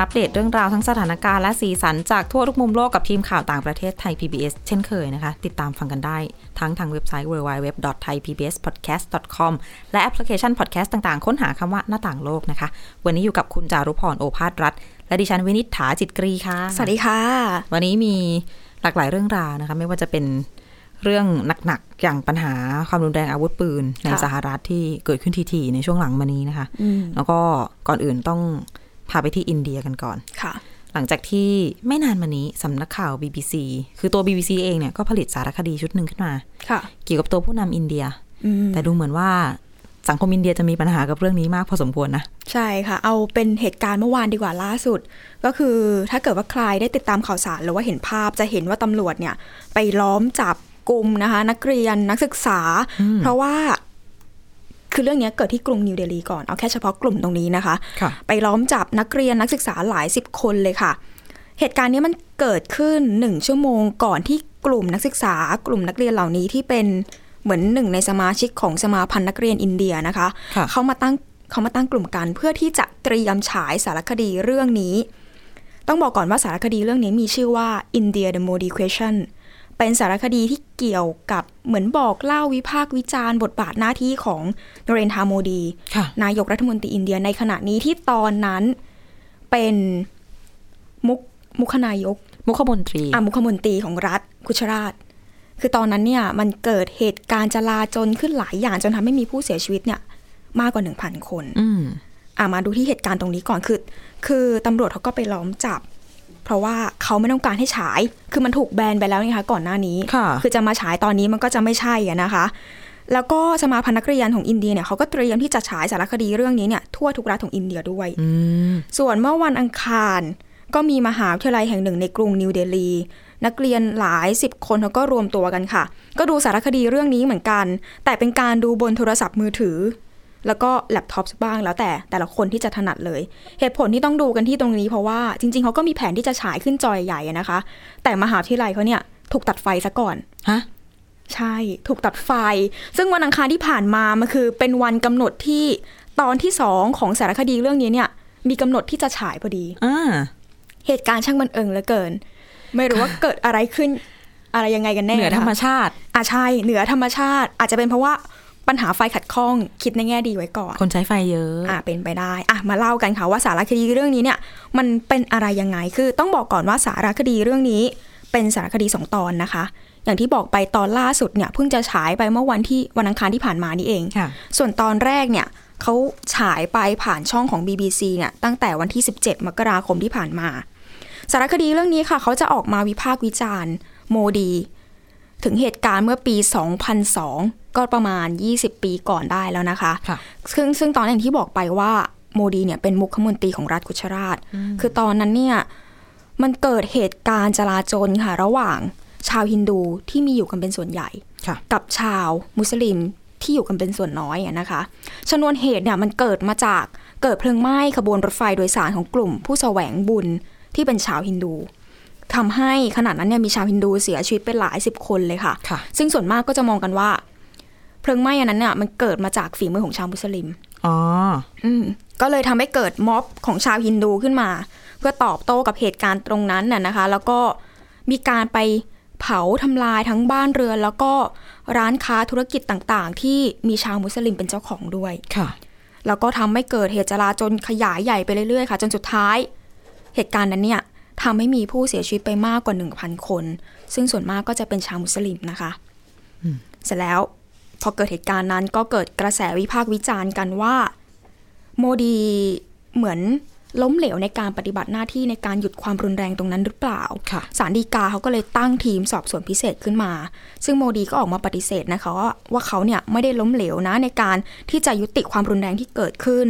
อัปเดตเรื่องราวทั้งสถานการณ์และสีสันจากทั่วทุกมุมโลกกับทีมข่าวต่างประเทศไทย PBS เช่นเคยนะคะ ติดตามฟังกันได้ ทั้งทางเว็บไซต์ www.thaipbspodcast.com และแอปพลิเคชัน podcast ต่างๆ ค้นหาคำว่าหน้าต่างโลกนะคะ วันนี้อยู่กับคุณจารุพรโอภาสรัฐ และดิฉันวินิษฐาจิตกรีค่ะ สวัสดีค่ะ วันนี้มีหลากหลายเรื่องราวนะคะไม่ว่าจะเป็นเรื่องหนักๆ อย่างปัญหาความรุนแรงอาวุธปืน ในค่ะสหรัฐที่เกิดขึ้นทีๆในช่วงหลังมานี้นะคะ แล้วก็ก่อนอื่นต้อง พาไปที่อินเดียกันก่อนค่ะ หลังจากที่ไม่นานมานี้สำนักข่าว BBC คือตัว BBC เองเนี่ยก็ผลิตสารคดีชุดหนึ่งขึ้นมาค่ะ เกี่ยวกับตัวผู้นำอินเดียอืมแต่ดูเหมือนว่าสังคมอินเดียจะมีปัญหากับเรื่องนี้มากพอสมควรนะ ใช่ค่ะ เอาเป็นเหตุการณ์เมื่อวานดีกว่าล่าสุด ก็คือถ้าเกิดว่าใครได้ติดตามข่าวสารหรือว่าเห็นภาพจะเห็นว่าตำรวจเนี่ย ไปล้อมจับกลุ่มนะคะ นักเรียนนักศึกษา เพราะว่า คือเรื่องเนี้ยเกิดที่กรุงนิวเดลีก่อน เอาแค่เฉพาะกลุ่มตรงนี้นะคะค่ะไปล้อมจับนักเรียนนักศึกษาหลายสิบคนเลยค่ะ เหตุการณ์นี้มันเกิดขึ้นหนึ่งชั่วโมงก่อนที่กลุ่มนักศึกษา กลุ่มนักเรียนเหล่านี้ที่เป็นเหมือนหนึ่งในสมาชิกของสมาพันธ์นักเรียนอินเดียนะคะค่ะเขามาตั้งเขามาตั้งกลุ่มกันเพื่อที่จะเตรียมฉายสารคดีเรื่องนี้ ต้องบอกก่อนว่าสารคดีเรื่องนี้มีชื่อว่า India the Modi Question เป็นสารคดีที่เกี่ยวกับเหมือนบอกเล่าวิพากษ์วิจารณ์ บทบาทหน้าที่ของนเรนทราโมดีค่ะนายกรัฐมนตรีอินเดียในขณะนี้ที่ตอนนั้นเป็นมุกมุขนายก มุขมนตรีอะมุขมนตรีของรัฐกุชราช คือตอนนั้นเนี่ยมันเกิดเหตุการณ์จลาจลขึ้นหลายอย่างจนทำให้มีผู้เสียชีวิตเนี่ย มากกว่า1,000คนอืมอะมาดูที่เหตุการณ์ตรงนี้ก่อนคือ คือตำรวจเขาก็ไปล้อมจับ เพราะว่าเขาไม่ต้องการให้ฉาย คือมันถูกแบนไปแล้วนี่คะก่อนหน้านี้ค่ะคือจะมาฉายตอนนี้มันก็จะไม่ใช่อะนะคะ แล้วก็สมาพันธ์นักเรียนของอินเดียเนี่ยเขาก็เตรียมที่จะฉายสารคดีเรื่องนี้เนี่ยทั่วทุกรัฐของอินเดียด้วยอืมส่วนเมื่อวันอังคาร ก็มีมหาวิทยาลัยแห่งหนึ่งในกรุงนิวเดลีนักเรียนหลายสิบคนเขาก็รวมตัวกันค่ะ ก็ดูสารคดีเรื่องนี้เหมือนกัน แต่เป็นการดูบนโทรศัพท์มือถือ แล้วก็แล็ปท็อปบ้างแล้วแต่แต่ละคนที่จะถนัดเลย เหตุผลที่ต้องดูกันที่ตรงนี้เพราะว่าจริง ๆเขาก็มีแผนที่จะฉายขึ้นจอใหญ่ๆอะนะคะ แต่มหาวิทยาลัยเขาเนี่ยถูกตัดไฟซะก่อนฮะใช่ถูกตัดไฟ ซึ่งวันอังคารที่ผ่านมามันคือเป็นวันกำหนดที่ตอนที่สองของสารคดีเรื่องนี้เนี่ย มีกำหนดที่จะฉายพอดีอ่าเหตุการณ์ช่างบันเอิงเหลือเกิน ไม่รู้ว่าเกิดอะไรขึ้นอะไรยังไงกันแน่เหนือธรรมนะคะชาติอะใช่เหนือธรรมชาติ อาจจะเป็นเพราะว่า ปัญหาไฟขัดข้องคิดในแง่ดีไว้ก่อน คนใช้ไฟเยอะอะเป็นไปได้อะมาเล่ากันค่ะว่าสารคดีเรื่องนี้เนี่ยมันเป็นอะไรยังไงคือต้องบอกก่อนว่าสารคดีเรื่องนี้ เป็นสารคดีสองตอนนะคะ อย่างที่บอกไปตอนล่าสุดเนี่ยเพิ่งจะฉายไปเมื่อวันที่วันอังคารที่ผ่านมานี่เองค่ะส่วนตอนแรกเนี่ยเขาฉายไปผ่านช่องของ BBC เนี่ยตั้งแต่วันที่ 17 มกราคมที่ผ่านมา สารคดีเรื่องนี้ค่ะ เขาจะออกมาวิพากษ์วิจารณ์ โมดี ถึงเหตุการณ์เมื่อปี 2002 ก็ประมาณ 20 ปีก่อนได้แล้วนะคะค่ะซึ่งซึ่งตอนอย่างที่บอกไปว่าโมดีเนี่ยเป็นมุขมนตรีของรัฐกุชราช คือตอนนั้นเนี่ยมันเกิดเหตุการณ์จลาจลค่ะ ระหว่างชาวฮินดูที่มีอยู่กันเป็นส่วนใหญ่ค่ะกับชาวมุสลิมที่อยู่กันเป็นส่วนน้อยอะนะคะ ชนวนเหตุเนี่ยมันเกิดมาจากเกิดเพลิงไหม้ขบวนรถไฟโดยสารของกลุ่ม ผู้แสวงบุญที่เป็นชาวฮินดูทำให้ขณะนั้นเนี่ยมีชาวฮินดูเสียชีวิตไปหลายสิบคนเลยค่ะค่ะซึ่งส่วนมากก็จะมองกันว่า เพลิงไหม้อันนั้นเนี่ยมันเกิดมาจากฝีมือของชาวมุสลิมอ๋ออืมก็เลยทำให้เกิดม็อบของชาวฮินดูขึ้นมา เพื่อตอบโต้กับเหตุการณ์ตรงนั้นน่ะนะคะ แล้วก็มีการไปเผาทำลายทั้งบ้านเรือน แล้วก็ร้านค้าธุรกิจต่างๆ ที่มีชาวมุสลิมเป็นเจ้าของด้วยค่ะ แล้วก็ทำให้เกิดเหตุจลาจลขยายใหญ่ไปเรื่อยๆค่ะ จนสุดท้าย เหตุการณ์นั้นเนี่ยทำให้มีผู้เสียชีวิตไปมากกว่า 1,000 คน ซึ่งส่วนมากก็จะเป็นชาวมุสลิมนะคะเสร็จแล้ว พอเกิดเหตุการณ์นั้นก็เกิดกระแสวิพากษ์วิจารณ์กันว่า โมดีเหมือนล้มเหลวในการปฏิบัติหน้าที่ในการหยุดความรุนแรงตรงนั้นหรือเปล่าค่ะศาลฎีกาเขาก็เลยตั้งทีมสอบสวนพิเศษขึ้นมา ซึ่งโมดีก็ออกมาปฏิเสธนะคะว่าว่าเขาเนี่ยไม่ได้ล้มเหลวนะในการที่จะยุติความรุนแรงที่เกิดขึ้น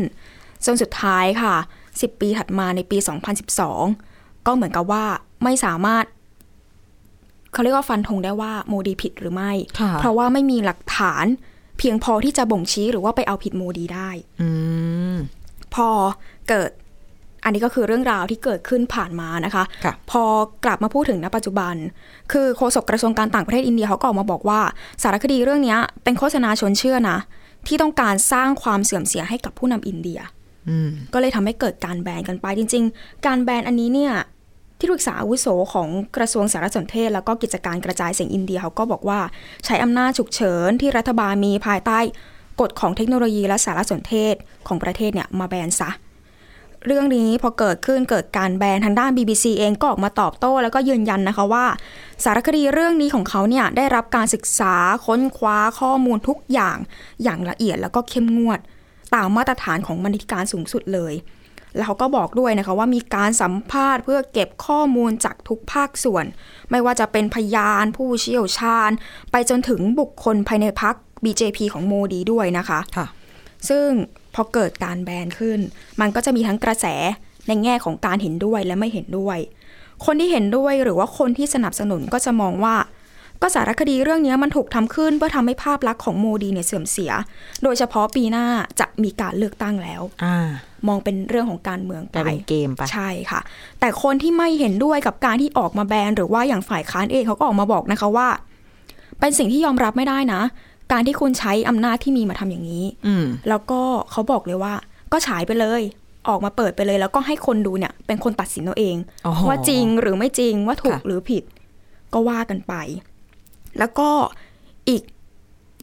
จนสุดท้ายค่ะ 10 ปีถัดมาในปี 2012 ก็เหมือนกับว่าไม่สามารถ เขาเรียกว่าฟันธงได้ว่าโมดีผิดหรือไม่ค่ะเพราะว่าไม่มีหลักฐานพียงพอที่จะบ่งชี้หรือว่าไปเอาผิดโมดีได้อืมพอเกิด อันนี้ก็คือเรื่องราวที่เกิดขึ้นผ่านมานะคะค่ะพอกลับมาพูดถึงณปัจจุบัน คือโฆษกกระทรวงการต่างประเทศอินเดียเขาก็ออกมาบอกว่า สารคดีเรื่องเนี้ยเป็นโฆษณาชวนเชื่อนะ ที่ต้องการสร้างความเสื่อมเสียให้กับผู้นำอินเดียอืมก็เลยทำให้เกิดการแบนกันไปจริง ๆ การแบนอันนี้เนี่ย ที่ปรึกษาอาวุโสของกระทรวงสารสนเทศ แล้วก็กิจการกระจายเสียงอินเดียเขาก็บอกว่า ใช้อำนาจฉุกเฉินที่รัฐบาลมีภายใต้กฎของเทคโนโลยีและสารสนเทศของประเทศเนี่ยมาแบนซะเรื่องนี้พอเกิดขึ้นเกิดการแบนทางด้าน BBC เองก็ออกมาตอบโต้แล้วก็ยืนยันนะคะว่า สารคดีเรื่องนี้ของเขาเนี่ยได้รับการศึกษาค้นคว้าข้อมูลทุกอย่าง อย่างละเอียดแล้วก็เข้มงวด ตามมาตรฐานของบรรณาธิการสูงสุดเลย แล้วเขาก็บอกด้วยนะคะว่ามีการสัมภาษณ์เพื่อเก็บข้อมูลจากทุกภาคส่วน ไม่ว่าจะเป็นพยานผู้เชี่ยวชาญ ไปจนถึงบุคคลภายในพัก BJP ของโมดีด้วยนะคะค่ะซึ่งพอเกิดการแบนขึ้น มันก็จะมีทั้งกระแสในแง่ของการเห็นด้วยและไม่เห็นด้วย คนที่เห็นด้วยหรือว่าคนที่สนับสนุนก็จะมองว่า ก็สารคดีเรื่องนี้มันถูกทำขึ้นเพื่อทำให้ภาพลักษณ์ของโมดีเนี่ยเสื่อมเสีย โดยเฉพาะปีหน้าจะมีการเลือกตั้งแล้วอ่า มองเป็นเรื่องของการเมืองแต่ไปเป็นเกมไปใช่ค่ะ แต่คนที่ไม่เห็นด้วยกับการที่ออกมาแบนหรือว่าอย่างฝ่ายค้านเองเขาก็ออกมาบอกนะคะว่า เป็นสิ่งที่ยอมรับไม่ได้นะ การที่คุณใช้อำนาจที่มีมาทำอย่างนี้อืมแล้วก็เขาบอกเลยว่า ก็ฉายไปเลยออกมาเปิดไปเลย แล้วก็ให้คนดูเนี่ยเป็นคนตัดสินเอาเองอ๋อว่าจริงหรือไม่จริงว่าถูกค่ะหรือผิด ก็ว่ากันไป แล้วก็อีก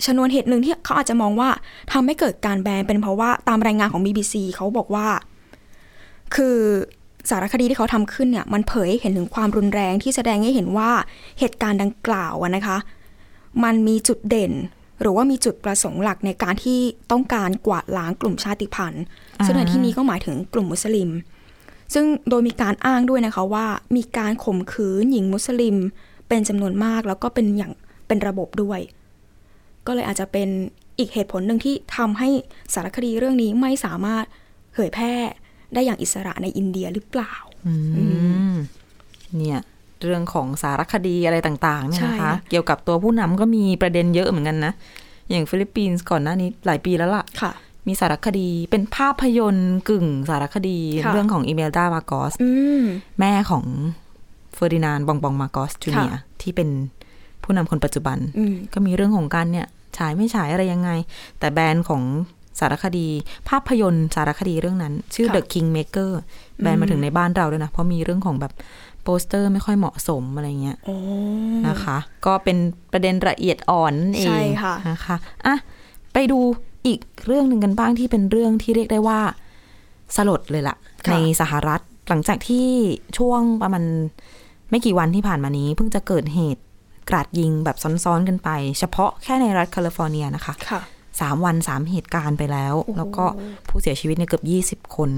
ชนวนเหตุหนึ่งที่เขาอาจจะมองว่าทำให้เกิดการแบนเป็นเพราะว่าตามรายงานของ BBC เขาบอกว่า คือสารคดีที่เขาทำขึ้นเนี่ย มันเผยให้เห็นถึงความรุนแรงที่แสดงให้เห็นว่าเหตุการณ์ดังกล่าวอะนะคะ มันมีจุดเด่น หรือว่ามีจุดประสงค์หลักในการที่ต้องการกวาดล้างกลุ่มชาติพันธุ์อ่าซึ่งในที่นี้ก็หมายถึงกลุ่มมุสลิม ซึ่งโดยมีการอ้างด้วยนะคะว่ามีการข่มขืนหญิงมุสลิม เป็นจำนวนมากแล้วก็เป็นอย่างเป็นระบบด้วย ก็เลยอาจจะเป็นอีกเหตุผลหนึ่งที่ทำให้สารคดีเรื่องนี้ไม่สามารถเผยแพร่ได้อย่างอิสระในอินเดียหรือเปล่าอืมเนี่ยเรื่องของสารคดีอะไรต่างๆเนี่ยนะใช่คะค่ะเกี่ยวกับตัวผู้นำก็มีประเด็นเยอะเหมือนกันนะ อย่างฟิลิปปินส์ก่อนหน้านี้หลายปีแล้วล่ะค่ะ มีสารคดีเป็นภาพยนตร์กึ่งสารคดีค่ะเรื่องของอิเมลดามาร์กอสอืมแม่ของเฟอร์ดินานด์บองบองมาร์กอสจูเนียร์ค่ะที่เป็นผู้นำคนปัจจุบันอืมก็มีเรื่องของการเนี่ย ฉายไม่ฉายอะไรยังไง แต่แบรนด์ของสารคดี ภาพยนตร์สารคดีเรื่องนั้น ชื่อค่ะ The Kingmaker แบรนด์มาถึงในบ้านเราด้วยนะ เพราะมีเรื่องของแบบโปสเตอร์ไม่ค่อยเหมาะสมอะไรเงี้ยโอ้นะคะ ก็เป็นประเด็นละเอียดอ่อนนั่นเองใช่ค่ะนะคะอะไปดูอีกเรื่องหนึ่งกันบ้างที่เป็นเรื่องที่เรียกได้ว่าสลดเลยล่ะค่ะ ในสหรัฐหลังจากที่ช่วงประมาณไม่กี่วันที่ผ่านมานี้ เพิ่งจะเกิดเหตุ กราดยิงแบบซ้อนๆกันไป เฉพาะแค่ในรัฐแคลิฟอร์เนียนะคะค่ะสามวันสามเหตุการณ์ไปแล้วโอ้โหแล้วก็ผู้เสียชีวิตเนี่ยเกือบยี่สิบคน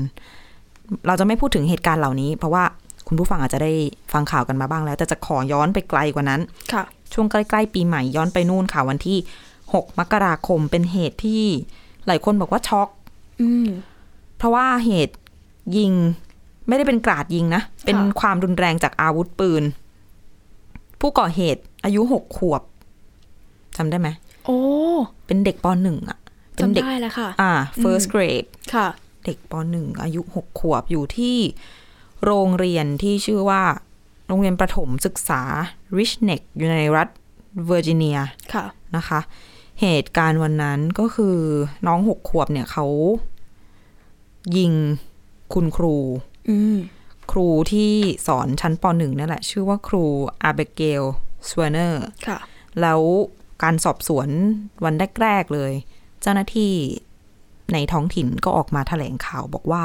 เราจะไม่พูดถึงเหตุการณ์เหล่านี้ เพราะว่าคุณผู้ฟังอาจจะได้ฟังข่าวกันมาบ้างแล้ว แต่จะขอย้อนไปไกลกว่านั้นค่ะ ช่วงใกล้ๆปีใหม่ย้อนไปนู่นค่ะวันที่6มกราคมเป็นเหตุที่หลายคนบอกว่าช็อกอืมเพราะว่าเหตุยิงไม่ได้เป็นกราดยิงนะ เป็นความรุนแรงจากอาวุธปืน ผู้ก่อเหตุอายุหกขวบจำได้ไหมโอ้เป็นเด็กปหนึ่งอะเป็นจำเด็กได้แล้วค่ะ อ่า first grade ค่ะ เด็กปหนึ่งอายุหกขวบอยู่ที่โรงเรียนที่ชื่อว่า โรงเรียนประถมศึกษา Richneck อยู่ในรัฐเวอร์จิเนียค่ะนะคะ เหตุการณ์วันนั้นก็คือน้องหกขวบเนี่ยเขายิงคุณครู อืม ครูที่สอนชั้นปหนึ่งนั่นแหละ ชื่อว่าครูอาบิเกล สเวอร์เนอร์ค่ะแล้วการสอบสวนวันแรกๆเลย เจ้าหน้าที่ในท้องถิ่นก็ออกมาแถลงข่าวบอกว่า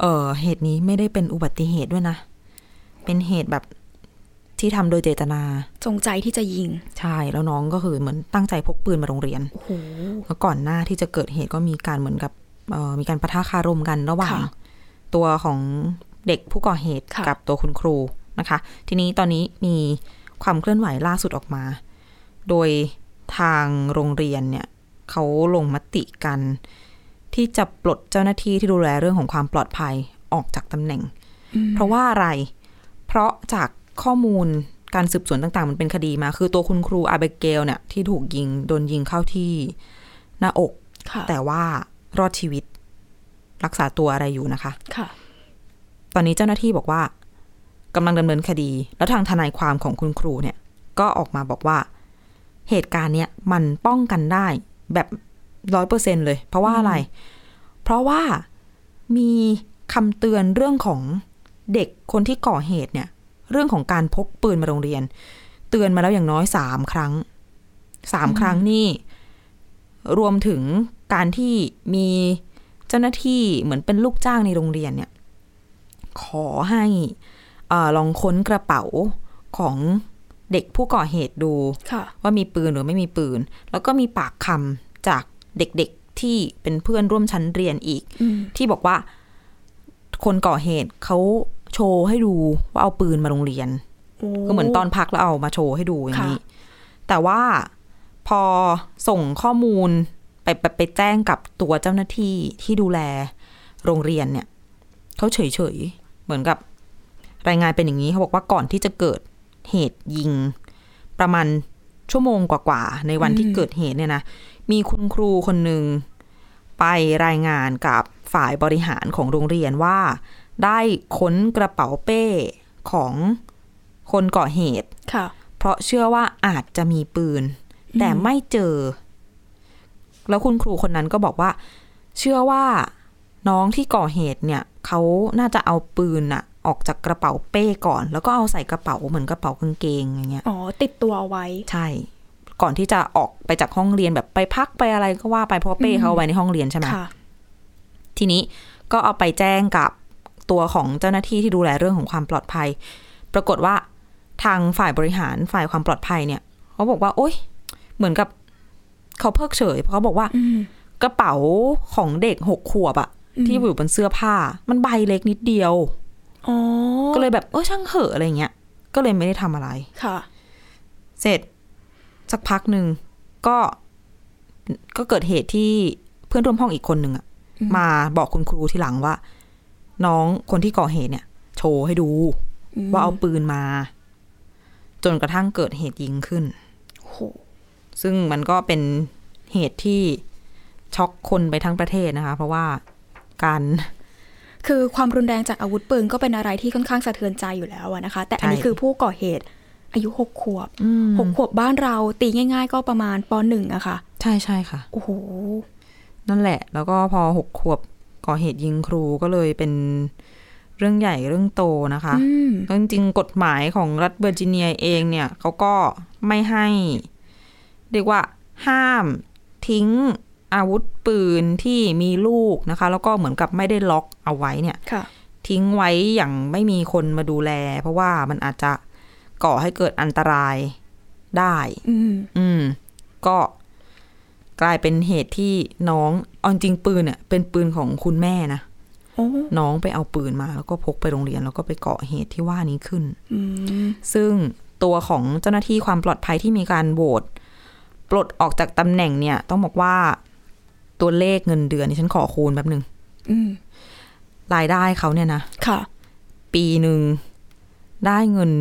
เออเหตุนี้ไม่ได้เป็นอุบัติเหตุด้วยนะ เป็นเหตุแบบที่ทำโดยเจตนา จงใจที่จะยิง ใช่แล้วน้องก็คือเหมือนตั้งใจพกปืนมาโรงเรียนโอ้โหแล้วก่อนหน้าที่จะเกิดเหตุก็มีการเหมือนกับเอ่อมีการปะทะคารมกันระหว่างค่ะตัวของ เด็กผู้ก่อเหตุค่ะกับตัวคุณครูนะคะ ทีนี้ตอนนี้มีความเคลื่อนไหวล่าสุดออกมา โดยทางโรงเรียนเนี่ยเขาลงมติกัน ที่จะปลดเจ้าหน้าที่ที่ดูแลเรื่องของความปลอดภัยออกจากตำแหน่งอืมเพราะว่าอะไร เพราะจากข้อมูลการสืบสวนต่าง ๆ มันเป็นคดีมา คือตัวคุณครูอาเบเกลเนี่ยที่ถูกยิงโดนยิงเข้าที่หน้าอกค่ะแต่ว่ารอดชีวิต รักษาตัวอะไรอยู่นะคะค่ะ ตอนนี้เจ้าหน้าที่บอกว่ากำลังดำเนินคดี แล้วทางทนายความของคุณครูเนี่ย ก็ออกมาบอกว่า เหตุการณ์เนี้ยมันป้องกันได้แบบร้อยเปอร์เซ็นเลย เพราะว่าอะไร เพราะว่ามีคำเตือนเรื่องของเด็กคนที่ก่อเหตุเนี่ย เรื่องของการพกปืนมาโรงเรียน เตือนมาแล้วอย่างน้อยสามครั้งสามครั้งนี่ รวมถึงการที่มีเจ้าหน้าที่เหมือนเป็นลูกจ้างในโรงเรียนเนี่ย ขอให้เออลองค้นกระเป๋าของเด็กผู้ก่อเหตุดูค่ะว่ามีปืนหรือไม่มีปืน แล้วก็มีปากคำจากเด็กๆที่เป็นเพื่อนร่วมชั้นเรียนอีกอืมที่บอกว่าคนก่อเหตุเขาโชว์ให้ดูว่าเอาปืนมาโรงเรียนโอ้ก็เหมือนตอนพักแล้วเอามาโชว์ให้ดูอย่างนี้แต่ว่าพอส่งข้อมูลไปไปไปแจ้งกับตัวเจ้าหน้าที่ที่ดูแลโรงเรียนเนี่ยเขาเฉยๆ เหมือนกับรายงานเป็นอย่างนี้เขาบอกว่าก่อนที่จะเกิดเหตุยิง ประมาณชั่วโมงกว่าๆในวันที่เกิดเหตุเนี่ยนะมีคุณครูคนหนึ่งไปรายงานกับฝ่ายบริหารของโรงเรียนว่า ได้ค้นกระเป๋าเป้ของคนก่อเหตุค่ะ เพราะเชื่อว่าอาจจะมีปืน แต่ไม่เจอ แล้วคุณครูคนนั้นก็บอกว่า เชื่อว่า น้องที่ก่อเหตุเนี่ยเขาน่าจะเอาปืนอะออกจากกระเป๋าเป้ก่อน แล้วก็เอาใส่กระเป๋าเหมือนกระเป๋ากางเกงอย่างเงี้ยอ๋อติดตัวเอาไว้ใช่ ก่อนที่จะออกไปจากห้องเรียนแบบไปพักไปอะไรก็ว่าไปเพราะว่าเป้เขาเอาไว้ในห้องเรียนใช่ไหมค่ะทีนี้ก็เอาไปแจ้งกับตัวของเจ้าหน้าที่ที่ดูแลเรื่องของความปลอดภัย ปรากฏว่าทางฝ่ายบริหารฝ่ายความปลอดภัยเนี่ยเขาบอกว่า โอ๊ย เหมือนกับเขาเพิกเฉยเพราะเขาบอกว่าอืมกระเป๋าของเด็กหกขวบอะอืม ที่อยู่บนเสื้อผ้า มันใบเล็กนิดเดียวอ๋อก็เลยแบบเออช่างเหอะอะไรเงี้ย ก็เลยไม่ได้ทำอะไร ค่ะ เสร็จสักพักหนึ่งก็ก็เกิดเหตุที่เพื่อนร่วมห้องอีกคนหนึ่งอะอืมมาบอกคุณครูทีหลังว่า น้องคนที่ก่อเหตุเนี่ย โชว์ให้ดูมว่าเอาปืนมา จนกระทั่งเกิดเหตุยิงขึ้นโหซึ่งมันก็เป็นเหตุที่ช็อกคนไปทั้งประเทศนะคะ เพราะว่า การคือความรุนแรงจากอาวุธปืนก็เป็นอะไรที่ค่อนข้างสะเทือนใจอยู่แล้วอะนะคะ แต่อันนี้ใช่คือผู้ก่อเหตุอายุหกขวบอืมหกขวบบ้านเราตีง่าย ๆ ก็ประมาณปหนึ่งอะค่ะ ใช่ใช่ค่ะโอ้โหนั่นแหละ แล้วก็พอหกขวบก่อเหตุยิงครูก็เลยเป็นเรื่องใหญ่เรื่องโตนะคะอืมจริงๆกฎหมายของรัฐเวอร์จิเนียเองเนี่ยเขาก็ไม่ให้ เรียกว่า ห้ามทิ้ง อาวุธปืนที่มีลูกนะคะ แล้วก็เหมือนกับไม่ได้ล็อกเอาไว้เนี่ยค่ะทิ้งไว้อย่างไม่มีคนมาดูแล เพราะว่ามันอาจจะก่อให้เกิดอันตรายได้ อืมอืมก็กลายเป็นเหตุที่น้องเอาจริงๆปืนเนี่ยเป็นปืนของคุณแม่นะโอ้น้องไปเอาปืนมา แล้วก็พกไปโรงเรียน แล้วก็ไปเกาะเหตุที่ว่านี้ขึ้นอืมซึ่งตัวของเจ้าหน้าที่ความปลอดภัยที่มีการโหวตปลดออกจากตำแหน่งเนี่ย ต้องบอกว่า ตัวเลขเงินเดือนนี่ฉันขอคูณแป๊บหนึ่งอืมรายได้เขาเนี่ยนะค่ะ ปีหนึ่งได้เงิน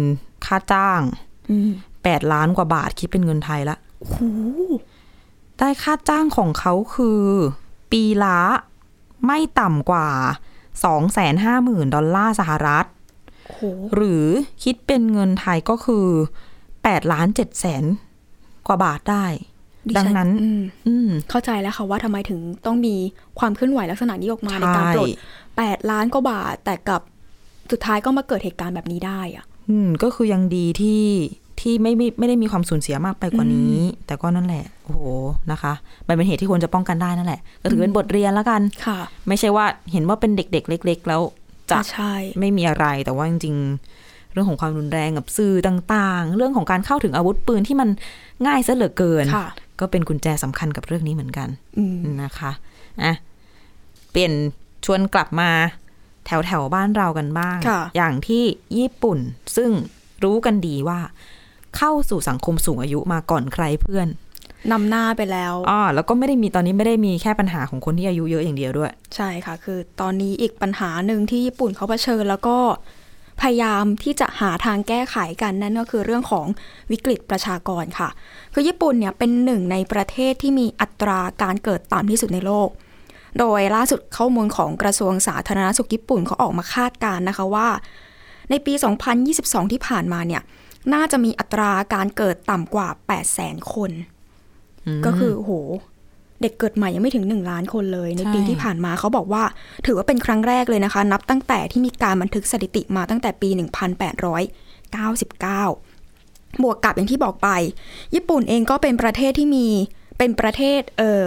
ค่าจ้างอืมแปดล้านกว่าบาทคิดเป็นเงินไทยละโอ้โหได้ค่าจ้างของเขาคือ ปีละไม่ต่ำกว่าสองแสนห้าหมื่นดอลลาร์สหรัฐโอ้โหหรือคิดเป็นเงินไทยก็คือแปดล้านเจ็ดแสนกว่าบาทได้ ดิดัฉังนั้นอืมอืมเข้าใจแล้วค่ะว่าทำไมถึงต้องมีความเคลื่อนไหวลักษณะนี้ออกมาในใช่การปลดแปดล้านกว่าบาท แต่กับสุดท้ายก็มาเกิดเหตุการณ์แบบนี้ได้อะอืม ก็คือยังดีที่ที่ไม่ไม่ไม่ได้มีความสูญเสียมากไปกว่านี้ แต่ก็นั่นแหละ โอ้โหนะคะ มันเป็นเหตุที่ควรจะป้องกันได้นั่นแหละ ก็ถือเป็นบทเรียนแล้วกันค่ะ ไม่ใช่ว่าเห็นว่าเป็นเด็ก ๆ เล็ก ๆ แล้วจะอะใช่ไม่มีอะไรแต่ว่าจริง ๆ เรื่องของความรุนแรงกับสื่อต่าง ๆ เรื่องของการเข้าถึงอาวุธปืนที่มันง่ายซะเหลือเกินค่ะ ก็เป็นกุญแจสำคัญกับเรื่องนี้เหมือนกันอืมนะคะอะเปลี่ยนชวนกลับมาแถวแถวๆบ้านเรากันบ้างค่ะอย่างที่ญี่ปุ่นซึ่งรู้กันดีว่า เข้าสู่สังคมสูงอายุมาก่อนใครเพื่อนนำหน้าไปแล้วอ่าแล้วก็ไม่ได้มีตอนนี้ไม่ได้มีแค่ปัญหาของคนที่อายุเยอะอย่างเดียวด้วย ใช่ค่ะ คือตอนนี้อีกปัญหาหนึ่งที่ญี่ปุ่นเขาเผชิญแล้วก็ พยายามที่จะหาทางแก้ไขกันนั่นก็คือเรื่องของวิกฤตประชากรค่ะ คือญี่ปุ่นเนี่ยเป็นหนึ่งในประเทศที่มีอัตราการเกิดต่ำที่สุดในโลก โดยล่าสุดข้อมูลของกระทรวงสาธารณสุขญี่ปุ่นเขาออกมาคาดการณ์นะคะว่า ในปี 2022 ที่ผ่านมาเนี่ยน่าจะมีอัตราการเกิดต่ำกว่า 800,000 คน ก็คือโห เด็กเกิดใหม่ยังไม่ถึง 1 ล้านคนเลย ในใช่ปีที่ผ่านมาเขาบอกว่า ถือว่าเป็นครั้งแรกเลยนะคะ นับตั้งแต่ที่มีการบันทึกสถิติมาตั้งแต่ปี 1899 บวกกับอย่างที่บอกไป ญี่ปุ่นเองก็เป็นประเทศที่มีเป็นประเทศเออ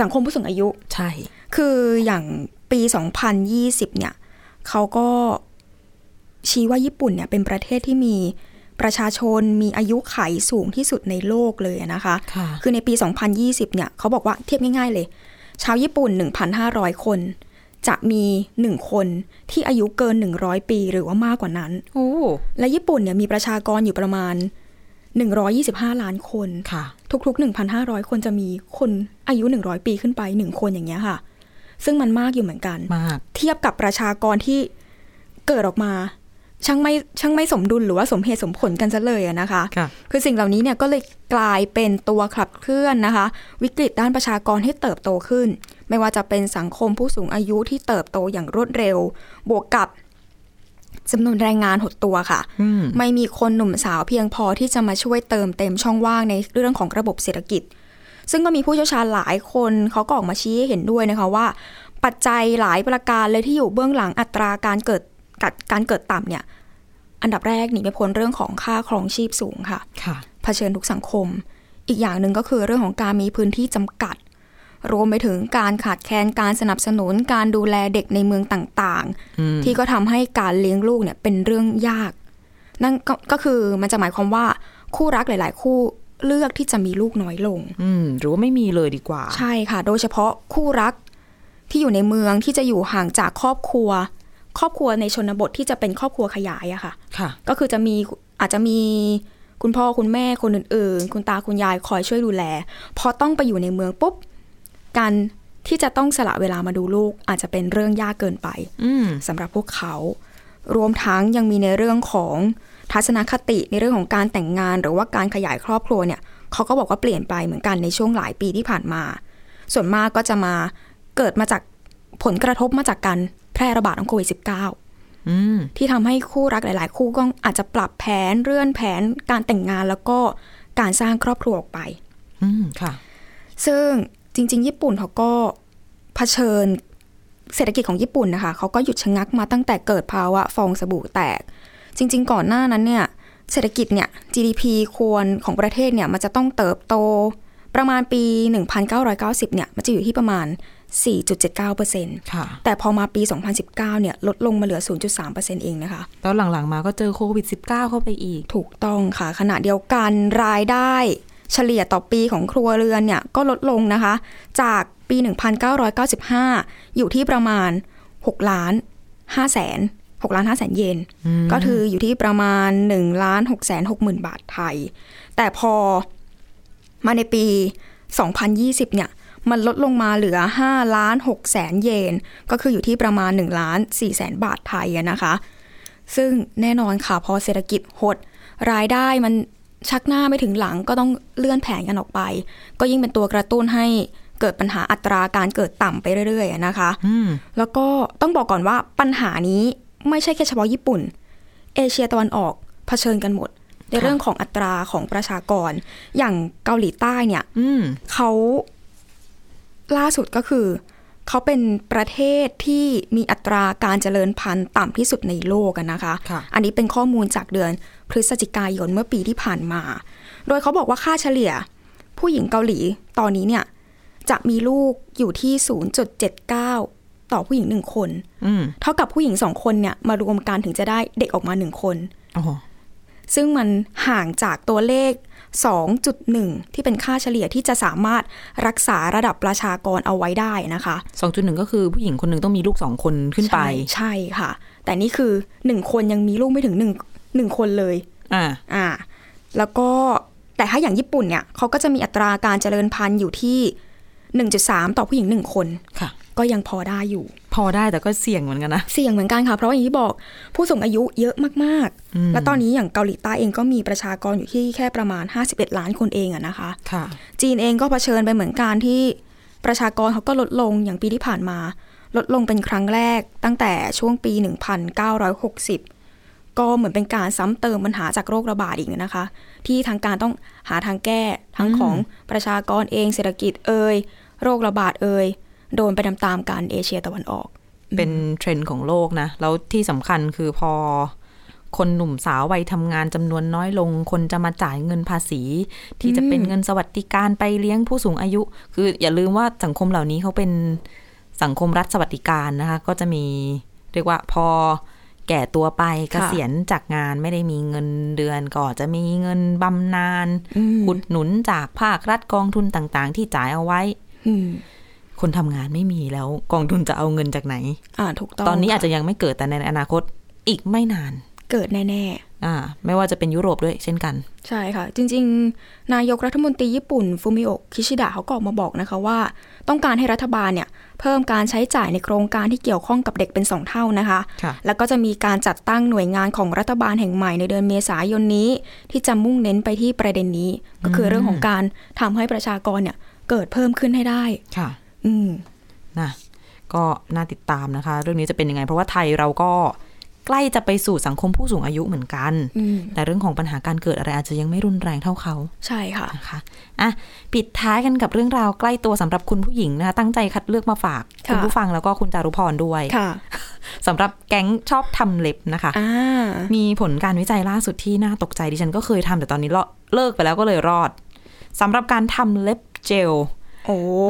สังคมผู้สูงอายุใช่ คืออย่างปี 2020 เนี่ยเขาก็ชี้ว่าญี่ปุ่นเนี่ยเป็นประเทศที่มี ประชาชนมีอายุไขสูงที่สุดในโลกเลยนะคะค่ะคือในปี 2020 เนี่ยเขาบอกว่าเทียบง่ายๆเลย ชาวญี่ปุ่น 1,500 คน จะมี1คนที่อายุเกิน 100 ปีหรือว่ามากกว่านั้นโอ้และญี่ปุ่นเนี่ยมีประชากรอยู่ประมาณ 125 ล้านคนค่ะ ทุกๆ 1,500 คนจะมีคนอายุ 100 ปีขึ้นไป1คนอย่างเงี้ยค่ะ ซึ่งมันมากอยู่เหมือนกันมากเทียบกับประชากรที่เกิดออกมา ช่างไม่ช่างไม่สมดุลหรือว่าสมเหตุสมผลกันซะเลยอะนะคะค่ะคือสิ่งเหล่านี้เนี่ยก็เลยกลายเป็นตัวขับเคลื่อนนะคะ วิกฤตด้านประชากรให้เติบโตขึ้น ไม่ว่าจะเป็นสังคมผู้สูงอายุที่เติบโตอย่างรวดเร็ว บวกกับจำนวนแรงงานหดตัวค่ะอืมไม่มีคนหนุ่มสาวเพียงพอที่จะมาช่วยเติมเต็มช่องว่างในเรื่องของระบบเศรษฐกิจ ซึ่งก็มีผู้เชี่ยวชาญหลายคนเขาก็ออกมาชี้ให้เห็นด้วยนะคะว่า ปัจจัยหลายประการเลยที่อยู่เบื้องหลังอัตราการเกิด การเกิดต่ำเนี่ย อันดับแรกหนีไม่พ้นเรื่องของค่าครองชีพสูงค่ะค่ะเผชิญทุกสังคม อีกอย่างหนึ่งก็คือเรื่องของการมีพื้นที่จำกัด รวมไปถึงการขาดแคลนการสนับสนุนการดูแลเด็กในเมืองต่างอืมๆที่ก็ทำให้การเลี้ยงลูกเนี่ยเป็นเรื่องยาก นั่นก็ก็คือมันจะหมายความว่าคู่รักหลาย ๆ คู่เลือกที่จะมีลูกน้อยลง อืมหรือว่าไม่มีเลยดีกว่า ใช่ค่ะ โดยเฉพาะคู่รักที่อยู่ในเมืองที่จะอยู่ห่างจากครอบครัว ครอบครัวในชนบทที่จะเป็นครอบครัวขยายอะค่ะค่ะ ก็คือจะมีอาจจะมีคุณพ่อคุณแม่คนอื่น ๆ คุณตาคุณยายคอยช่วยดูแล พอต้องไปอยู่ในเมืองปุ๊บ การที่จะต้องสละเวลามาดูลูก อาจจะเป็นเรื่องยากเกินไปอืมสำหรับพวกเขา รวมทั้งยังมีในเรื่องของทัศนคติในเรื่องของการแต่งงาน หรือว่าการขยายครอบครัวเนี่ยเขาก็บอกว่าเปลี่ยนไปเหมือนกันในช่วงหลายปีที่ผ่านมา ส่วนมากก็จะมาเกิดมาจากผลกระทบมาจากการแพ ร่ระบาดของโควิด -19 อืมที่ทำให้คู่รักหลาย ๆ คู่ก็อาจจะปรับแผนเลื่อนแผนการแต่งงานแล้วก็การสร้างครอบครัวออกไปอืมค่ะ ซึ่งจริง ๆ ญี่ปุ่นเขาก็เผชิญเศรษฐกิจของญี่ปุ่นนะคะเขาก็หยุดชะงักมาตั้งแต่เกิดภาวะฟองสบู่แตก จริง ๆ ก่อนหน้านั้นเนี่ยเศรษฐกิจเนี่ย GDP ควรของประเทศเนี่ยมันจะต้องเติบโตประมาณปี 1990 เนี่ย มันจะอยู่ที่ประมาณ 4.79%ค่ะ แต่พอมาปี 2019 เนี่ย ลดลงมาเหลือ 0.3%เองนะคะ แล้วหลังๆ มาก็เจอโควิด -19 เข้าไปอีก ถูกต้องค่ะ ขณะเดียวกันรายได้เฉลี่ยต่อปีของครัวเรือนเนี่ย ก็ลดลงนะคะ จากปี 1995 อยู่ที่ประมาณ 6 ล้าน5แสน6ล้าน5แสนเยน ก็คืออยู่ที่ประมาณ1ล้าน6แสน6หมื่นบาทไทย แต่พอมาในปี 2020 เนี่ย มันลดลงมาเหลือ5ล้าน6แสนเยน ก็คืออยู่ที่ประมาณ1ล้าน4แสนบาทไทยอะนะคะ ซึ่งแน่นอนค่ะพอเศรษฐกิจหด รายได้มันชักหน้าไม่ถึงหลังก็ต้องเลื่อนแผนกันออกไป ก็ยิ่งเป็นตัวกระตุ้นให้เกิดปัญหาอัตราการเกิดต่ำไปเรื่อยๆอะนะคะอืมแล้วก็ต้องบอกก่อนว่าปัญหานี้ไม่ใช่แค่เฉพาะญี่ปุ่น เอเชียตะวันออกเผชิญกันหมด ในเรื่องของอัตราของประชากร อย่างเกาหลีใต้เนี่ยอืมเขา ล่าสุดก็คือ เขาเป็นประเทศที่มีอัตราการเจริญพันธุ์ต่ำที่สุดในโลกอะนะคะค่ะอันนี้เป็นข้อมูลจากเดือนพฤศจิกายนเมื่อปีที่ผ่านมา โดยเขาบอกว่าค่าเฉลี่ย ผู้หญิงเกาหลีตอนนี้เนี่ยจะมีลูกอยู่ที่ 0.79 ต่อผู้หญิงหนึ่งคนอืมเท่ากับผู้หญิงสองคนเนี่ยมารวมกันถึงจะได้เด็กออกมาหนึ่งคนอ๋อซึ่งมันห่างจากตัวเลข 2.1 ที่เป็นค่าเฉลี่ยที่จะสามารถรักษาระดับประชากรเอาไว้ได้นะคะสองจุดหนึ่งก็คือผู้หญิงคนหนึ่งต้องมีลูกสองคนขึ้นไปใช่ใช่ค่ะ แต่นี่คือหนึ่งคนยังมีลูกไม่ถึงหนึ่งหนึ่งคนเลย อ่า อ่า แล้วก็แต่ถ้าอย่างญี่ปุ่นเนี่ยเขาก็จะมีอัตราการเจริญพันธุ์อยู่ที่ 1.3 ต่อผู้หญิงหนึ่งคน ค่ะ ก็ยังพอได้อยู่ พอได้แต่ก็เสี่ยงเหมือนกันนะเสี่ยงเหมือนกันค่ะ เพราะว่าอย่างที่บอกผู้สูงอายุเยอะมากอืมๆและตอนนี้อย่างเกาหลีใต้เองก็มีประชากรอยู่ที่แค่ประมาณ 51 ล้านคนเองอะนะคะค่ะ จีนเองก็เผชิญไปเหมือนกันที่ประชากรเขาก็ลดลงอย่างปีที่ผ่านมา ลดลงเป็นครั้งแรกตั้งแต่ช่วงปี 1960 ก็เหมือนเป็นการซ้ำเติมปัญหาจากโรคระบาดอีกนะคะ ที่ทางการต้องหาทางแก้ทั้งของประชากรเองเศรษฐกิจเอ่ยโรคระบาดเอ่ย โดนไปตามๆกันเอเชียตะวันออก เป็นเทรนด์ของโลกนะ แล้วที่สำคัญคือพอคนหนุ่มสาววัยทำงานจำนวนน้อยลง คนจะมาจ่ายเงินภาษี ที่จะเป็นเงินสวัสดิการไปเลี้ยงผู้สูงอายุ คืออย่าลืมว่าสังคมเหล่านี้เขาเป็นสังคมรัฐสวัสดิการนะคะ ก็จะมีเรียกว่าพอแก่ตัวไปเกษียณจากงานไม่ได้มีเงินเดือนก็จะมีเงินบำนาญอืมอุดหนุนจากภาครัฐกองทุนต่าง ๆ ที่จ่ายเอาไว้อืม คนทำงานไม่มีแล้วกองทุนจะเอาเงินจากไหน อ่าถูกต้อง ตอนนี้อาจจะยังไม่เกิดแต่ในอนาคตอีกไม่นาน เกิดแน่อ่า ไม่ว่าจะเป็นยุโรปด้วยเช่นกันๆใช่ค่ะ จริง ๆ นายกรัฐมนตรีญี่ปุ่นฟูมิโอะคิชิดะเขาก็ออกมาบอกนะคะว่า ต้องการให้รัฐบาลเนี่ย เพิ่มการใช้จ่ายในโครงการที่เกี่ยวข้องกับเด็กเป็นสองเท่านะคะค่ะแล้วก็จะมีการจัดตั้งหน่วยงานของรัฐบาลแห่งใหม่ในเดือนเมษายนนี้ ที่จะมุ่งเน้นไปที่ประเด็นนี้ ก็คือเรื่องของการทำให้ประชากรเนี่ยเกิดเพิ่มขึ้นให้ได้ค่ะ อืมนะก็น่าติดตามนะคะ เรื่องนี้จะเป็นยังไง เพราะว่าไทยเราก็ใกล้จะไปสู่สังคมผู้สูงอายุเหมือนกันอืมแต่เรื่องของปัญหาการเกิดอะไรอาจจะยังไม่รุนแรงเท่าเขา ใช่ค่ะนะคะอะ ปิดท้ายกันกับเรื่องราวใกล้ตัวสำหรับคุณผู้หญิงนะคะ ตั้งใจคัดเลือกมาฝากค่ะคุณผู้ฟังแล้วก็คุณจารุพรด้วยค่ะสำหรับแก๊งชอบทำเล็บนะคะอ่ามีผลการวิจัยล่าสุดที่น่าตกใจดิฉันก็เคยทำแต่ตอนนี้เลิกไปแล้วก็เลยรอดสำหรับการทำเล็บเจลโอ้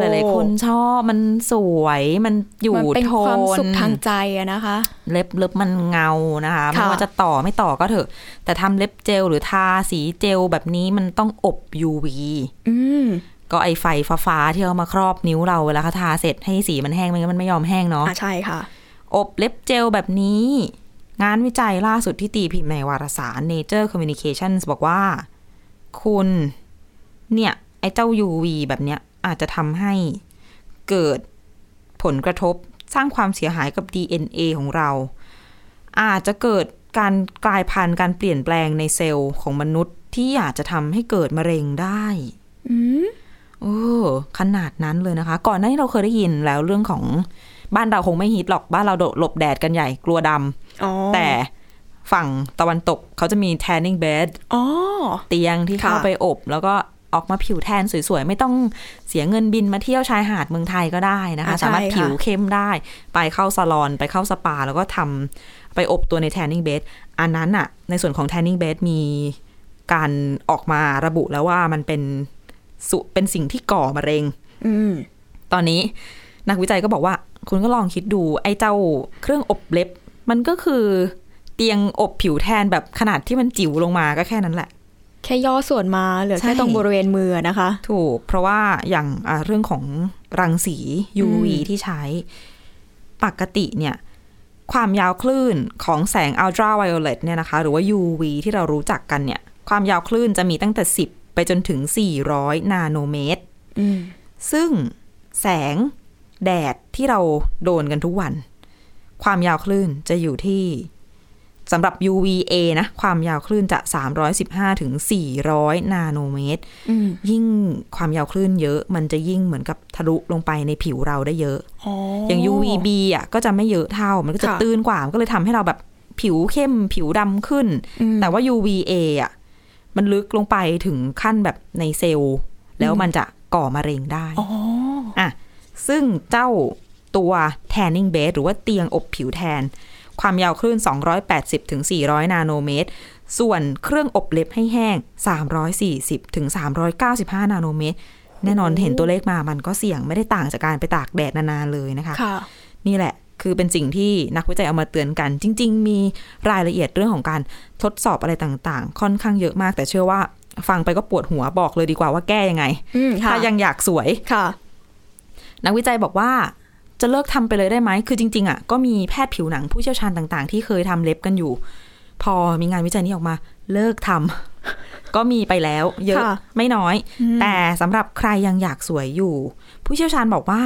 หลายๆคนชอบมันสวยมันอยู่มันเป็นโทความนสุขทางใจอะนะคะ เล็บเล็บมันเงานะคะไม่ค่ะว่าจะต่อไม่ต่อก็เถอะ แต่ทำเล็บเจลหรือทาสีเจลแบบนี้มันต้องอบ UV อืมก็ไอไฟฟ้าๆที่เอามาครอบนิ้วเราเวลาเขาทาเสร็จให้สีมันแห้งไม่งั้นมันไม่ยอมแห้งเนาะอะใช่ค่ะ อบเล็บเจลแบบนี้ งานวิจัยล่าสุดที่ตีพิมพ์ในวารสาร Nature Communications บอกว่า คุณ เนี่ย ไอ้เจ้า UV แบบเนี้ย อาจจะทำให้เกิดผลกระทบสร้างความเสียหายกับ DNA ของเรา อาจจะเกิดการกลายพันธุ์การเปลี่ยนแปลงในเซลล์ของมนุษย์ที่อาจจะทำให้เกิดมะเร็งได้อืมโอ้ขนาดนั้นเลยนะคะ ก่อนหน้านี้เราเคยได้ยินแล้วเรื่องของบ้านเราคงไม่ฮิตหรอกบ้านเราหลบแดดกันใหญ่กลัวดำอ๋อแต่ฝั่งตะวันตกเขาจะมี tanning bed อ๋อเตียงที่เข้าค่ะไปอบ แล้วก็ ออกมาผิวแทนสวยๆ ไม่ต้องเสียเงินบินมาเที่ยวชายหาดเมืองไทยก็ได้นะคะอ่าใช่สามารถค่ะผิวเข้มได้ ไปเข้าซาลอนไปเข้าสปา แล้วก็ทำไปอบตัวใน tanning bed อันนั้นอะในส่วนของ tanning bed มีการออกมาระบุแล้วว่ามันเป็นสุเป็นสิ่งที่ก่อมะเร็ง อืมตอนนี้นักวิจัยก็บอกว่า คุณก็ลองคิดดูไอ้เจ้าเครื่องอบเล็บ มันก็คือเตียงอบผิวแทนแบบขนาดที่มันจิ๋วลงมาก็แค่นั้นแหละ แค่ย่อส่วนมาเหลือใช่แค่ตรงบริเวณมือนะคะ ถูก เพราะว่าอย่างอ่าเรื่องของรังสี UV อืมที่ใช้ ปกติเนี่ย ความยาวคลื่นของแสงอัลตราไวโอเลตเนี่ยนะคะ หรือว่า UV ที่เรารู้จักกันเนี่ย ความยาวคลื่นจะมีตั้งแต่ 10 ไปจนถึง 400 นาโนเมตรอืมซึ่งแสงแดดที่เราโดนกันทุกวัน ความยาวคลื่นจะอยู่ที่ สำหรับ UVA นะ ความยาวคลื่นจะ 315ถึง400 นาโนเมตรอืมยิ่งความยาวคลื่นเยอะมันจะยิ่งเหมือนกับทะลุลงไปในผิวเราได้เยอะอ๋อออย่าง UVB อะก็จะไม่เยอะเท่า มันก็จะค่ะตื้นกว่า มันก็เลยทำให้เราแบบผิวเข้มผิวดำขึ้น แต่ว่า UVA อะมันลึกลงไปถึงขั้นแบบในเซลล์ แล้วมันจะก่อมะเร็งได้อ๋ออะซึ่งเจ้าตัว tanning bed หรือว่าเตียงอบผิวแทน ความยาวคลื่น 280ถึง400 นาโนเมตร ส่วนเครื่องอบเล็บให้แห้ง 340ถึง395 นาโนเมตร แน่นอนเห็นตัวเลขมามันก็เสี่ยงไม่ได้ต่างจากการไปตากแดดนานๆเลยนะคะค่ะนี่แหละคือเป็นสิ่งที่นักวิจัยเอามาเตือนกัน จริง ๆ มีรายละเอียดเรื่องของการทดสอบอะไรต่างๆ ค่อนข้างเยอะมาก แต่เชื่อว่าฟังไปก็ปวดหัวบอกเลยดีกว่าว่าแก้ยังไงอืมค่ะถ้ายังอยากสวยค่ะ นักวิจัยบอกว่า จะเลิกทำไปเลยได้ไหม คือจริง ๆ อะ ก็มีแพทย์ผิวหนังผู้เชี่ยวชาญต่าง ๆ ที่เคยทำเล็บกันอยู่ พอมีงานวิจัยนี้ออกมา เลิกทำก็มีไปแล้ว เยอะค่ะไม่น้อย แต่สำหรับใครยังอยากสวยอยู่ ผู้เชี่ยวชาญบอกว่า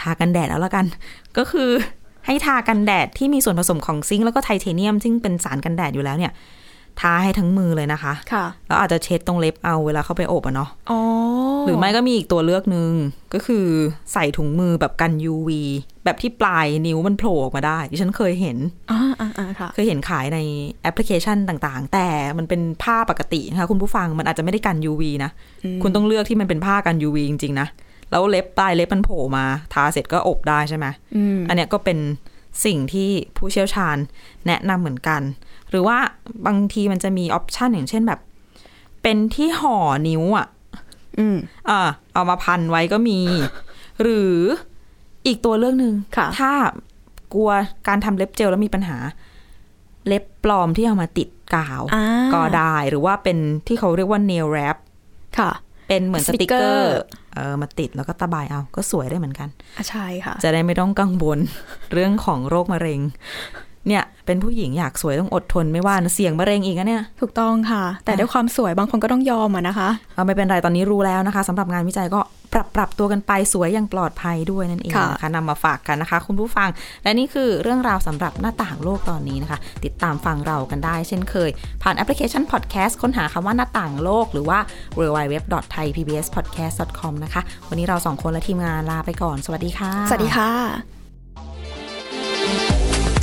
ทากันแดดแล้วละกัน ก็คือให้ทากันแดดที่มีส่วนผสมของซิงค์แล้วก็ไทเทเนียมซึ่งเป็นสารกันแดดอยู่แล้วเนี่ย ทาให้ทั้งมือเลยนะคะค่ะแล้วอาจจะเช็ดตรงเล็บเอาเวลาเข้าไปอบอะเนาะอ๋อหรือไม่ก็มีอีกตัวเลือกหนึ่งก็คือใส่ถุงมือแบบกัน UV แบบที่ปลายนิ้วมันโผล่ออกมาได้ดิฉันเคยเห็นอ่าอ่าอ่าค่ะเคยเห็นขายในแอปพลิเคชันต่างๆ แต่มันเป็นผ้าปกตินะคะคุณผู้ฟังมันอาจจะไม่ได้กัน UV นะ คุณต้องเลือกที่มันเป็นผ้ากัน UV จริงๆนะแล้วเล็บปลายเล็บมันโผล่มาทาเสร็จก็อบได้ใช่ไหมอืมอันเนี้ยก็เป็นสิ่งที่ผู้เชี่ยวชาญแนะนำเหมือนกัน หรือว่าบางทีมันจะมี option อย่างเช่นแบบ เป็นที่ห่อนิ้วอะอืมอ่าเอามาพันไว้ก็มี หรืออีกตัวเลือกหนึ่งค่ะถ้ากลัวการทำเล็บเจลแล้วมีปัญหา เล็บปลอมที่เอามาติดกาวอ่าก็ได้หรือว่าเป็นที่เขาเรียกว่า nail wrap ค่ะ เป็นเหมือนสสติติกกเกเกออร์ร์เออมาติดแล้วก็ตะไบเอาก็สวยได้เหมือนกันอะใช่ค่ะ จะได้ไม่ต้องกังวลเรื่องของโรคมะเร็ง เนี่ยเป็นผู้หญิงอยากสวยต้องอดทนไม่ว่านะเสี่ยงมะเร็งอีกนะเนี่ย ถูกต้องค่ะ แต่ด้วยความสวยบางคนก็ต้องยอมอะนะคะเอาไม่เป็นไรตอนนี้รู้แล้วนะคะสำหรับงานวิจัยก็ปรับปรับตัวกันไปสวยอย่างปลอดภัยด้วยนั่นเองค่ะนะคะนำมาฝากกันนะคะ คุณผู้ฟัง และนี่คือเรื่องราวสำหรับหน้าต่างโลกตอนนี้นะคะ ติดตามฟังเรากันได้ เช่นเคย ผ่านแอปพลิเคชัน podcast ค้นหาคำว่าหน้าต่างโลก หรือว่า www.thaipbspodcast.com นะคะ วันนี้เราสองคนและทีมงานลาไปก่อน สวัสดีค่ะ สวัสดีค่ะ